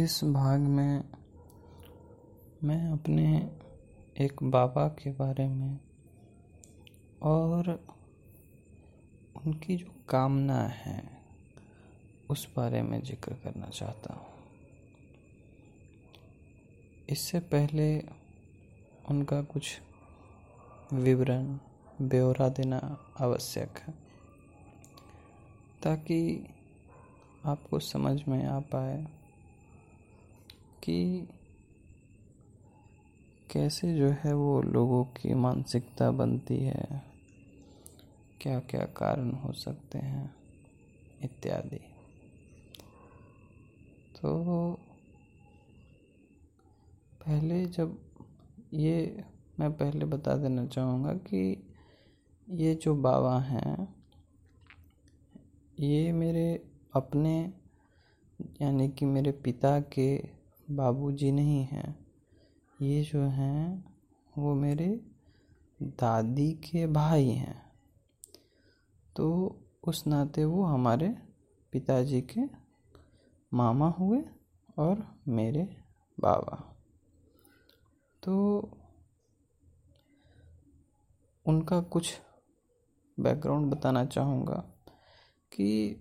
इस भाग में मैं अपने एक बाबा के बारे में और उनकी जो कामना है, उस बारे में ज़िक्र करना चाहता हूँ। इससे पहले उनका कुछ विवरण ब्यौरा देना आवश्यक है, ताकि आपको समझ में आ पाए कि कैसे जो है वो लोगों की मानसिकता बनती है? क्या क्या कारण हो सकते हैं? इत्यादि। तो पहले जब ये मैं पहले बता देना चाहूँगा कि ये जो बाबा हैं, ये मेरे अपने यानी कि मेरे पिता के बाबूजी नहीं हैं। ये जो हैं, वो मेरे दादी के भाई हैं। तो उस नाते वो हमारे पिताजी के मामा हुए और मेरे बाबा। तो उनका कुछ बैकग्राउंड बताना चाहूँगा कि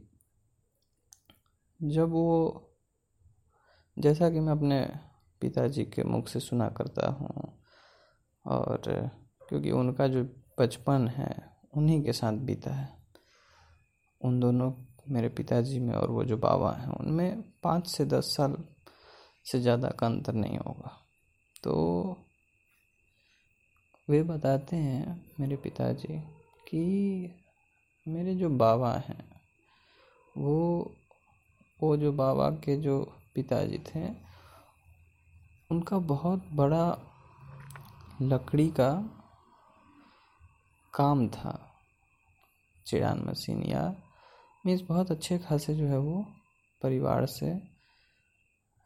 जब वो जैसा कि मैं अपने पिताजी के मुख से सुना करता हूँ और क्योंकि उनका जो बचपन है, उन्हीं के साथ बीता है। उन दोनों मेरे पिताजी में और वो जो बाबा हैं, उनमें पाँच से दस साल से ज़्यादा का अंतर नहीं होगा। तो वे बताते हैं मेरे पिताजी कि मेरे जो बाबा हैं, वो वो जो बाबा के जो पिताजी थे। उनका बहुत बड़ा लकड़ी का काम था। चिड़ान मशीन या मीन्स बहुत अच्छे खासे जो है वो परिवार से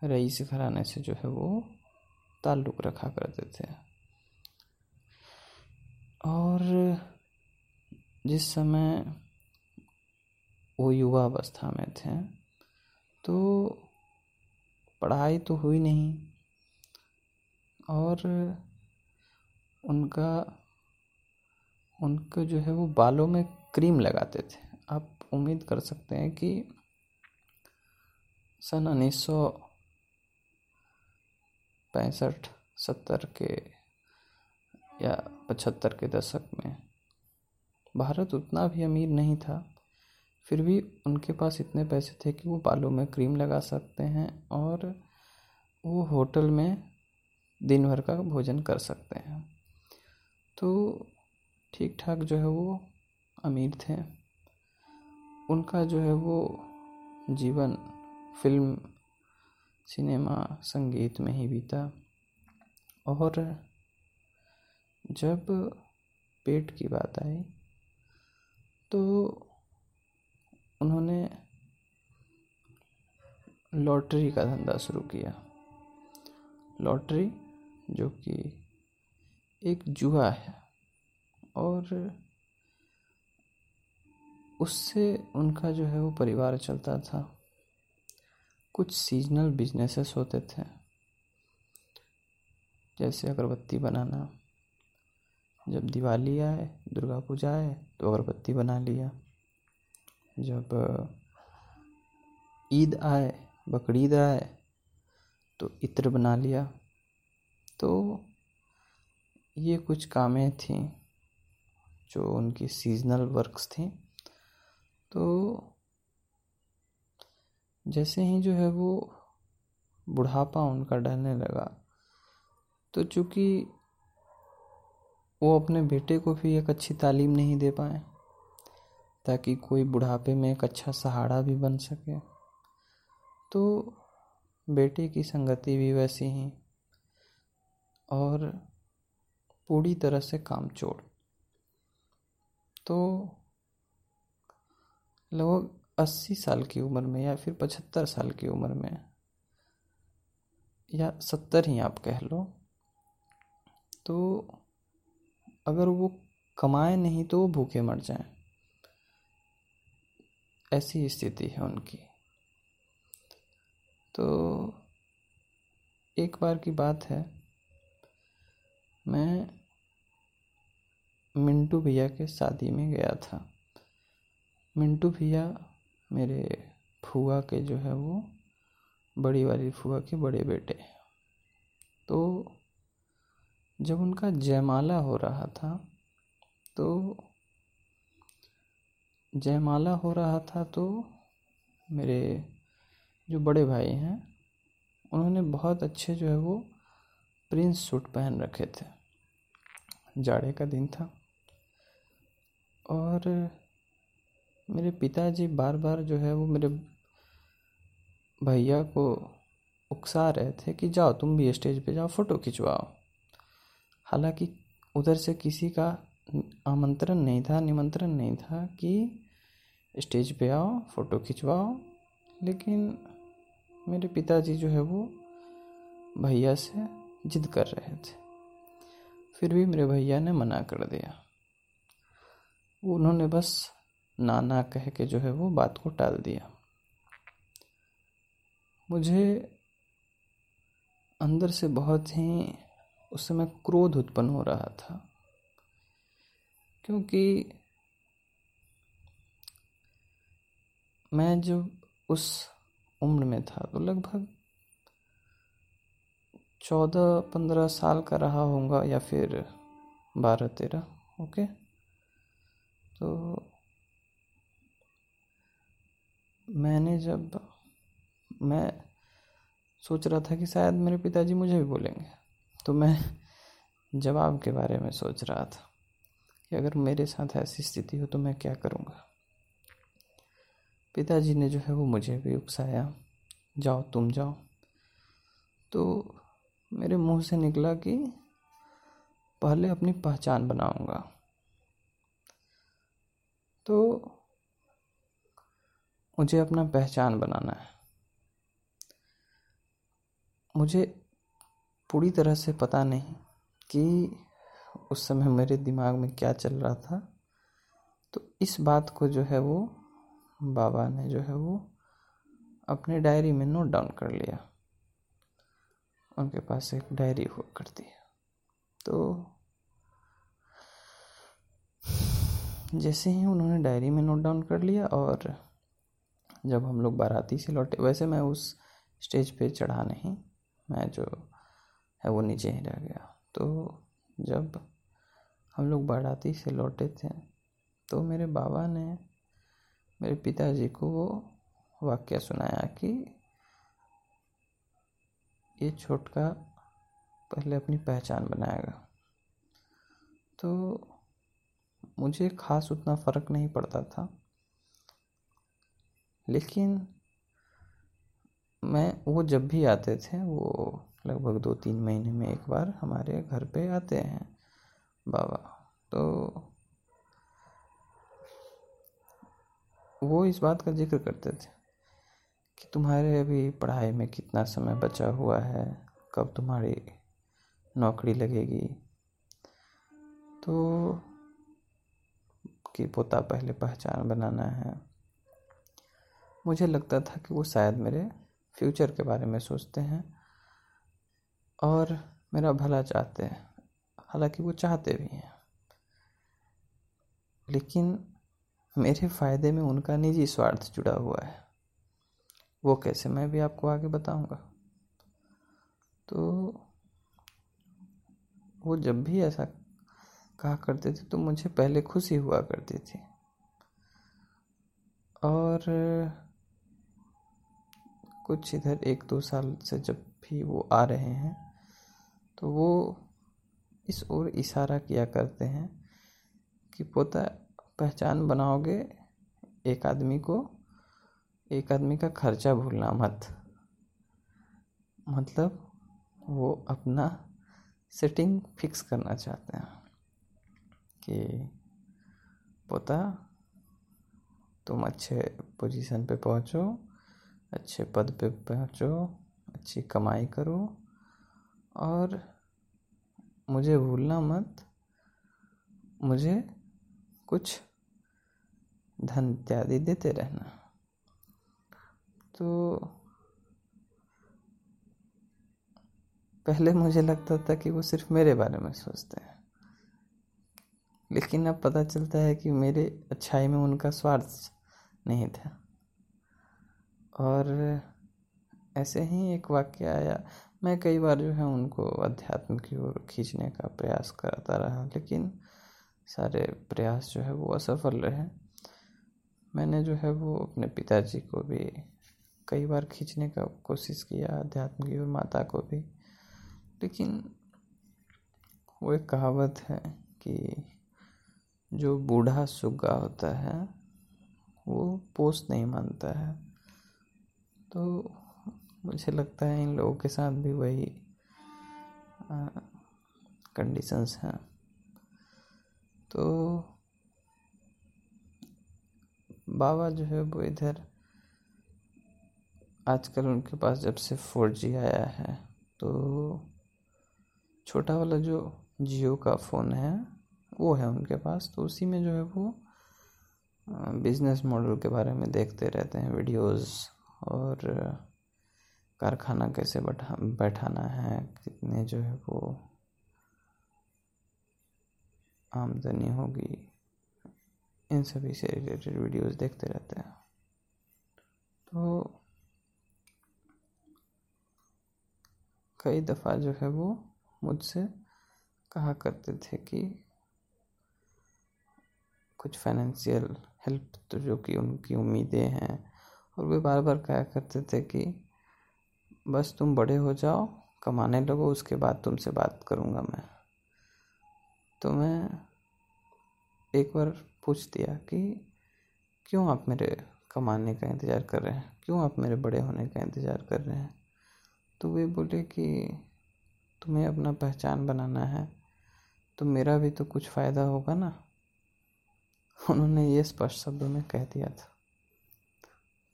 रईस घराने से जो है वो ताल्लुक़ रखा करते थे। और जिस समय वो युवा अवस्था में थे तो पढ़ाई तो हुई नहीं। और उनका उनका जो है वो बालों में क्रीम लगाते थे। आप उम्मीद कर सकते हैं कि सन उन्नीस सौ पैंसठ, सत्तर के या पचहत्तर के दशक में भारत उतना भी अमीर नहीं था। फिर भी उनके पास इतने पैसे थे कि वो बालों में क्रीम लगा सकते हैं और वो होटल में दिन भर का भोजन कर सकते हैं। तो ठीक ठाक जो है वो अमीर थे। उनका जो है वो जीवन फ़िल्म, सिनेमा, संगीत में ही बीता। और जब पेट की बात आई तो उन्होंने लॉटरी का धंधा शुरू किया। लॉटरी, जो कि एक जुआ है, और उससे उनका जो है वो परिवार चलता था। कुछ सीजनल बिजनेसेस होते थे, जैसे अगरबत्ती बनाना। जब दिवाली आए, दुर्गा पूजा आए तो अगरबत्ती बना लिया। जब, ईद आए, बकरीद आए तो इत्र बना लिया। तो ये कुछ कामें थी जो उनकी सीजनल वर्क्स थी। तो जैसे ही जो है वो बुढ़ापा उनका डरने लगा तो चूँकि वो अपने बेटे को भी एक अच्छी तालीम नहीं दे पाए ताकि कोई बुढ़ापे में एक अच्छा सहारा भी बन सके। तो बेटे की संगति भी वैसी ही। और पूरी तरह से काम चोड़ तो लगभग अस्सी साल की उम्र में या फिर पचहत्तर साल की उम्र में, या सत्तर ही आप कह लो तो अगर वो कमाए नहीं तो वो भूखे मर जाएँ। ऐसी स्थिति है उनकी। तो एक बार की बात है, मैं मिंटू भैया के शादी में गया था। मिंटू भैया मेरे फुआ के जो है वो, बड़ी वाली फुआ के बड़े बेटे हैं। तो जब उनका जयमाला हो रहा था तो जयमाला हो रहा था तो मेरे जो बड़े भाई हैं, उन्होंने बहुत अच्छे जो है वो प्रिंस सूट पहन रखे थे। जाड़े का दिन था। और मेरे पिताजी बार बार जो है वो मेरे भैया को उकसा रहे थे कि जाओ, तुम भी स्टेज पे जाओ, फ़ोटो खिंचवाओ। हालाँकि उधर से किसी का आमंत्रण नहीं था, निमंत्रण नहीं था कि स्टेज पे आओ, फ़ोटो खिंचवाओ। लेकिन मेरे पिताजी जो है वो भैया से जिद कर रहे थे। फिर भी मेरे भैया ने मना कर दिया। उन्होंने बस नाना कह के जो है वो बात को टाल दिया। मुझे अंदर से बहुत ही उस समय क्रोध उत्पन्न हो रहा था। क्योंकि मैं जब उस उम्र में था तो लगभग चौदह पंद्रह साल का रहा होगा या फिर बारह तेरह ओके तो मैंने जब, मैं सोच रहा था कि शायद मेरे पिताजी मुझे भी बोलेंगे तो मैं जवाब के बारे में सोच रहा था कि अगर मेरे साथ ऐसी स्थिति हो तो मैं क्या करूँगा? पिताजी ने जो है वो मुझे भी उकसाया। जाओ, तुम जाओ। तो मेरे मुँह से निकला कि पहले अपनी पहचान बनाऊँगा। तो मुझे अपना पहचान बनाना है। मुझे पूरी तरह से पता नहीं कि उस समय मेरे दिमाग में क्या चल रहा था। तो इस बात को जो है वो बाबा ने जो है वो अपने डायरी में नोट डाउन कर लिया। उनके पास एक डायरी हुआ करती है। तो जैसे ही उन्होंने डायरी में नोट डाउन कर लिया और जब हम लोग बाराती से लौटे, वैसे मैं उस स्टेज पे चढ़ा नहीं, मैं जो है वो नीचे ही रह गया। तो जब हम लोग बाराती से लौटे थे तो मेरे बाबा ने मेरे पिताजी को वो वाक्य सुनाया कि ये छोटका पहले अपनी पहचान बनाएगा। तो मुझे खास उतना फ़र्क नहीं पड़ता था। लेकिन मैं, वो जब भी आते थे, वो लगभग दो तीन महीने में एक बार हमारे घर पे आते हैं, बाबा। तो वो इस बात का ज़िक्र करते थे कि तुम्हारे अभी पढ़ाई में कितना समय बचा हुआ है, कब तुम्हारी नौकरी लगेगी। तो कि पोता पहले पहचान बनाना है। मुझे लगता था कि वो शायद मेरे फ्यूचर के बारे में सोचते हैं और मेरा भला चाहते हैं। हालाँकि वो चाहते भी हैं। लेकिन मेरे फ़ायदे में उनका निजी स्वार्थ जुड़ा हुआ है। वो कैसे मैं भी आपको आगे बताऊँगा। तो वो जब भी ऐसा कहा करते थे तो मुझे पहले खुशी हुआ करती थी। और कुछ इधर एक दो साल से जब भी वो आ रहे हैं तो वो इस ओर इशारा किया करते हैं कि पोता पहचान बनाओगे एक आदमी को, एक आदमी का खर्चा भूलना मत। मतलब वो अपना सेटिंग फिक्स करना चाहते हैं कि पोता, तुम अच्छे पोजीशन पे पहुंचो, अच्छे पद पे पहुंचो, अच्छी कमाई करो और मुझे भूलना मत, मुझे कुछ धन इत्यादि देते रहना। तो पहले मुझे लगता था कि वो सिर्फ़ मेरे बारे में सोचते हैं। लेकिन अब पता चलता है कि मेरे अच्छाई में उनका स्वार्थ नहीं था। और ऐसे ही एक वाक्य आया, मैं कई बार जो है उनको अध्यात्म की ओर खींचने का प्रयास करता रहा, लेकिन सारे प्रयास जो है वो असफल रहे। मैंने जो है वो अपने पिताजी को भी कई बार खींचने का कोशिश किया अध्यात्म की ओर माता को भी। लेकिन वो एक कहावत है कि जो बूढ़ा सुग्गा होता है, वो पोस्ट नहीं मानता है। तो मुझे लगता है इन लोगों के साथ भी वही कंडीशंस हैं। तो बाबा जो है वो इधर आजकल उनके पास जब से फोर जी आया है तो छोटा वाला जो जियो का फ़ोन है, वो है उनके पास। तो उसी में जो है वो बिज़नेस मॉडल के बारे में देखते रहते हैं वीडियोस और कारखाना कैसे बैठा, बैठाना है, कितने जो है वो आमदनी होगी। इन सभी से रिलेटेड वीडियोस देखते रहते हैं। तो कई दफ़ा जो है वो मुझसे कहा करते थे कि कुछ फाइनेंशियल हेल्प तो जो कि उनकी उम्मीदें हैं। और वे बार बार कहा करते थे कि, बस तुम बड़े हो जाओ, कमाने लगो, उसके बाद तुमसे बात करूँगा मैं। तो मैं एक बार पूछ दिया कि क्यों आप मेरे कमाने का इंतज़ार कर रहे हैं? क्यों आप मेरे बड़े होने का इंतज़ार कर रहे हैं? तो वे बोले कि तुम्हें अपना पहचान बनाना है तो मेरा भी तो कुछ फ़ायदा होगा ना? उन्होंने ये स्पष्ट शब्दों में कह दिया था।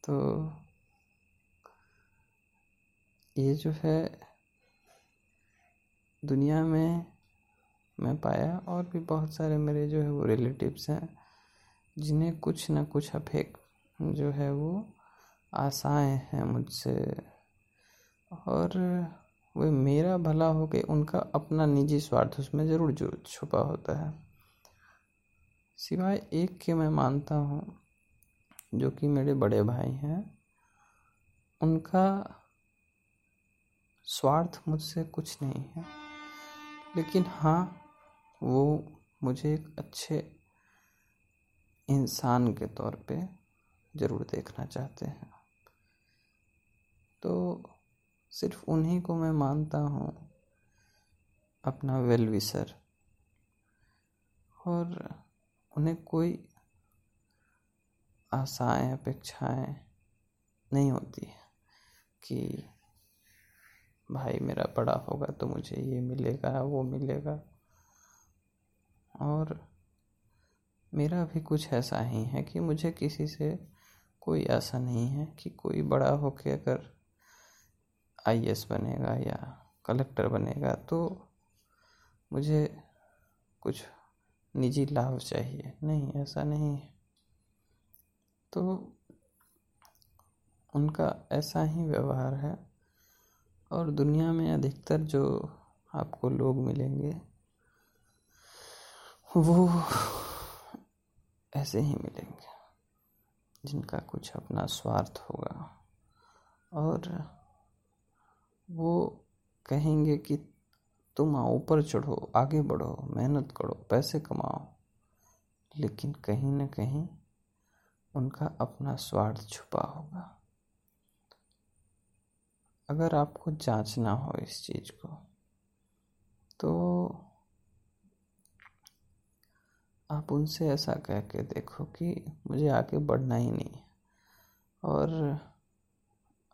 तो ये जो है, दुनिया में मैं पाया और भी बहुत सारे मेरे जो है वो रिलेटिव्स हैं, जिन्हें कुछ ना कुछ अफेक जो है वो आशाएँ हैं मुझसे। और वो मेरा भला हो के उनका अपना निजी स्वार्थ उसमें ज़रूर जो छुपा होता है। सिवाय एक के मैं मानता हूँ, जो कि मेरे बड़े भाई हैं, उनका स्वार्थ मुझसे कुछ नहीं है। लेकिन हाँ वो मुझे एक अच्छे इंसान के तौर पे ज़रूर देखना चाहते हैं। तो सिर्फ़ उन्हीं को मैं मानता हूँ, अपना वेल विसर और उन्हें कोई आशाएँ, अपेक्षाएँ नहीं होती है कि भाई मेरा बड़ा होगा तो मुझे ये मिलेगा, वो मिलेगा। और मेरा भी कुछ ऐसा ही है कि मुझे किसी से कोई आशा नहीं है कि कोई बड़ा होके अगर आई बनेगा या कलेक्टर बनेगा तो मुझे कुछ निजी लाभ चाहिए। नहीं, ऐसा नहीं है। तो उनका ऐसा ही व्यवहार है और दुनिया में अधिकतर जो आपको लोग मिलेंगे वो ऐसे ही मिलेंगे जिनका कुछ अपना स्वार्थ होगा। और वो कहेंगे कि तुम आओ, ऊपर चढ़ो, आगे बढ़ो, मेहनत करो, पैसे कमाओ। लेकिन कहीं ना कहीं उनका अपना स्वार्थ छुपा होगा। अगर आपको जांचना हो इस चीज़ को तो आप उनसे ऐसा कह के देखो कि मुझे आगे बढ़ना ही नहीं और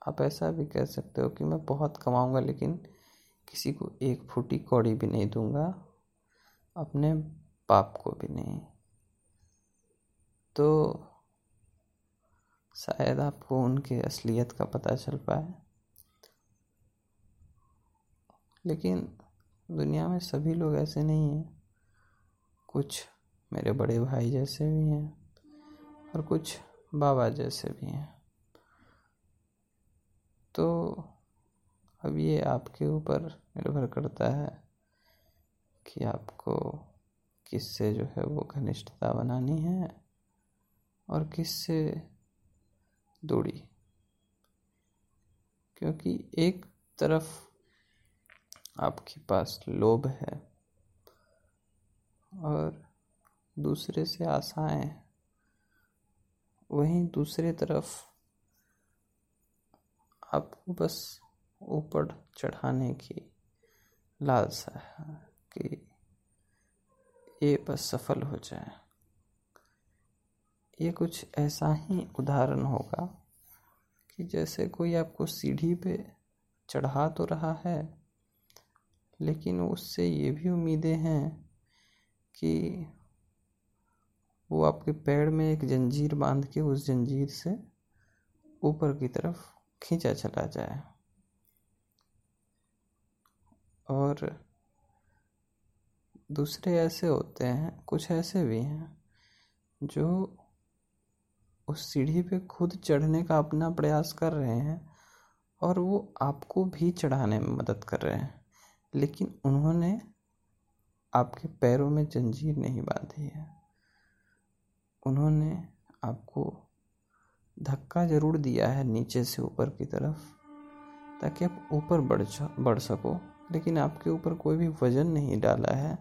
आप ऐसा भी कह सकते हो कि मैं बहुत कमाऊँगा, लेकिन किसी को एक फूटी कौड़ी भी नहीं दूँगा, अपने बाप को भी नहीं। तो शायद आपको उनके असलियत का पता चल पाए। लेकिन दुनिया में सभी लोग ऐसे नहीं हैं। कुछ मेरे बड़े भाई जैसे भी हैं और कुछ बाबा जैसे भी हैं। तो अब ये आपके ऊपर निर्भर करता है कि आपको किससे जो है वो घनिष्ठता बनानी है और किससे दूरी। क्योंकि एक तरफ़ आपके पास लोभ है और दूसरे से आशाएँ वहीं दूसरे तरफ़ आपको बस ऊपर चढ़ाने की लालसा है कि ये बस सफल हो जाए। ये कुछ ऐसा ही उदाहरण होगा कि जैसे कोई आपको सीढ़ी पे चढ़ा तो रहा है, लेकिन उससे ये भी उम्मीदें हैं कि वो आपके पैर में एक जंजीर बाँध के उस जंजीर से ऊपर की तरफ़ खींचा चला जाए। और दूसरे ऐसे होते हैं, कुछ ऐसे भी हैं, जो उस सीढ़ी पे खुद चढ़ने का अपना प्रयास कर रहे हैं और वो आपको भी चढ़ाने में मदद कर रहे हैं। लेकिन उन्होंने आपके पैरों में जंजीर नहीं बांधी है। उन्होंने आपको धक्का ज़रूर दिया है नीचे से ऊपर की तरफ़, ताकि आप ऊपर बढ़ बढ़ सको। लेकिन आपके ऊपर कोई भी वज़न नहीं डाला है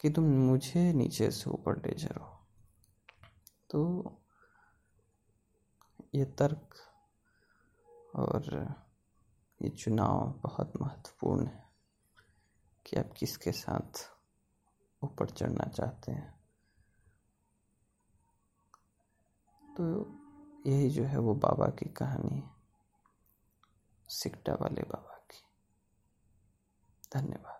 कि तुम मुझे नीचे से ऊपर ले जाओ तो ये तर्क और ये चुनाव बहुत महत्वपूर्ण है कि आप किसके साथ ऊपर चढ़ना चाहते हैं। तो यही जो है वो बाबा की कहानी है। सिकटा वाले बाबा की। धन्यवाद।